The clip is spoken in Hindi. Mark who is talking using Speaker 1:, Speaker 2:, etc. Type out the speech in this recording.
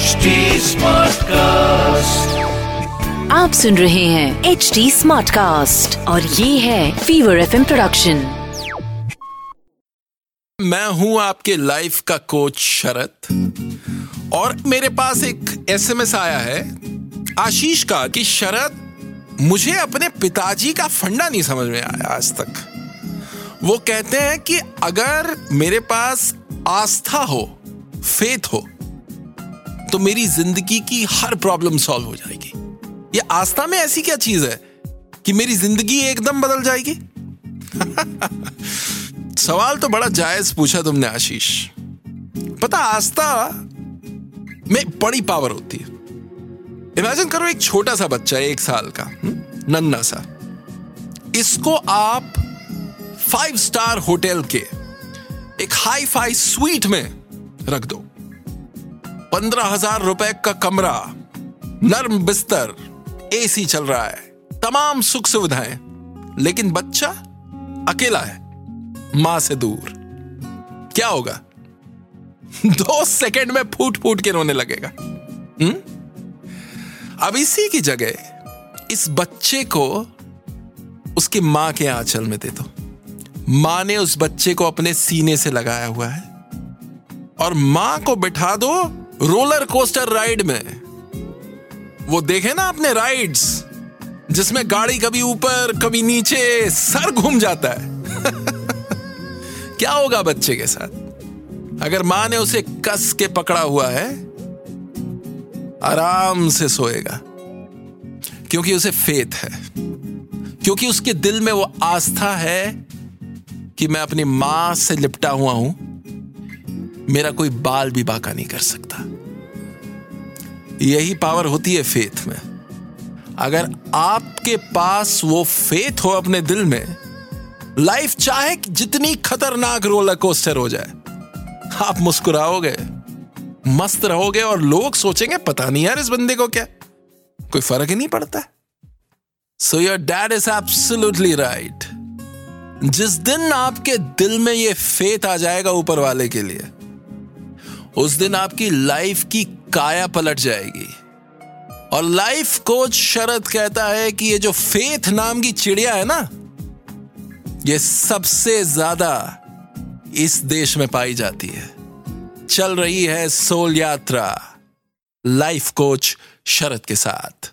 Speaker 1: HD Smartcast.
Speaker 2: आप सुन रहे हैं एच डी स्मार्ट कास्ट और ये है फीवर एफ़ प्रोडक्शन
Speaker 3: मैं हूँ आपके लाइफ का कोच शरद और मेरे पास एक एसएमएस आया है आशीष का कि शरद मुझे अपने पिताजी का फंडा नहीं समझ में आया आज तक वो कहते हैं कि अगर मेरे पास आस्था हो फेथ हो तो मेरी ज़िंदगी की हर प्रॉब्लम सॉल्व हो जाएगी। ये आस्था में ऐसी क्या चीज़ है कि मेरी ज़िंदगी एकदम बदल जाएगी? सवाल तो बड़ा जायज़ पूछा तुमने आशीष। पता आस्था में बड़ी पावर होती है। इमेजिन करो एक छोटा सा बच्चा एक साल का हम्म, नन्ना सा। इसको आप फाइव स्टार होटल के एक हाई फाई स्वीट में रख दो। पंद्रह हज़ार रुपए का कमरा, नर्म बिस्तर एसी चल रहा है। तमाम सुख सुविधाएँ। लेकिन बच्चा अकेला है, माँ से दूर। क्या होगा? दो सेकंड में फूट फूट के रोने लगेगा। हम्म? अब इसी की जगह इस बच्चे को उसकी माँ के आंचल में दे दो। माँ ने उस बच्चे को अपने सीने से लगाया हुआ है और माँ को बिठा दो रोलर कोस्टर राइड में। वो देखे ना अपने राइड्स? जिसमें गाड़ी कभी ऊपर, कभी नीचे, सर घूम जाता है। क्या होगा बच्चे के साथ? अगर माँ ने उसे कस के पकड़ा हुआ है, आराम से सोएगा। क्योंकि उसे फेथ है। क्योंकि उसके दिल में वो आस्था है कि मैं अपनी माँ से लिपटा हुआ हूँ। मेरा कोई बाल भी बाका नहीं कर सकता। यही पावर होती है फेथ में। अगर आपके पास वो फेथ हो अपने दिल में लाइफ चाहे जितनी खतरनाक रोलर कोस्टर हो जाए, आप मुस्कुराओगे, मस्त रहोगे और लोग सोचेंगे, पता नहीं यार इस बंदे को क्या? कोई फ़र्क ही नहीं पड़ता। So your dad is absolutely right जिस दिन आपके दिल में ये फेथ आ जाएगा ऊपर वाले के लिए उस दिन आपकी लाइफ की काया पलट जाएगी। और लाइफ कोच शरद कहता है कि ये जो फेथ नाम की चिड़िया है ना, ये सबसे ज़्यादा इस देश में पाई जाती है। चल रही है सोल यात्रा लाइफ कोच शरद के साथ।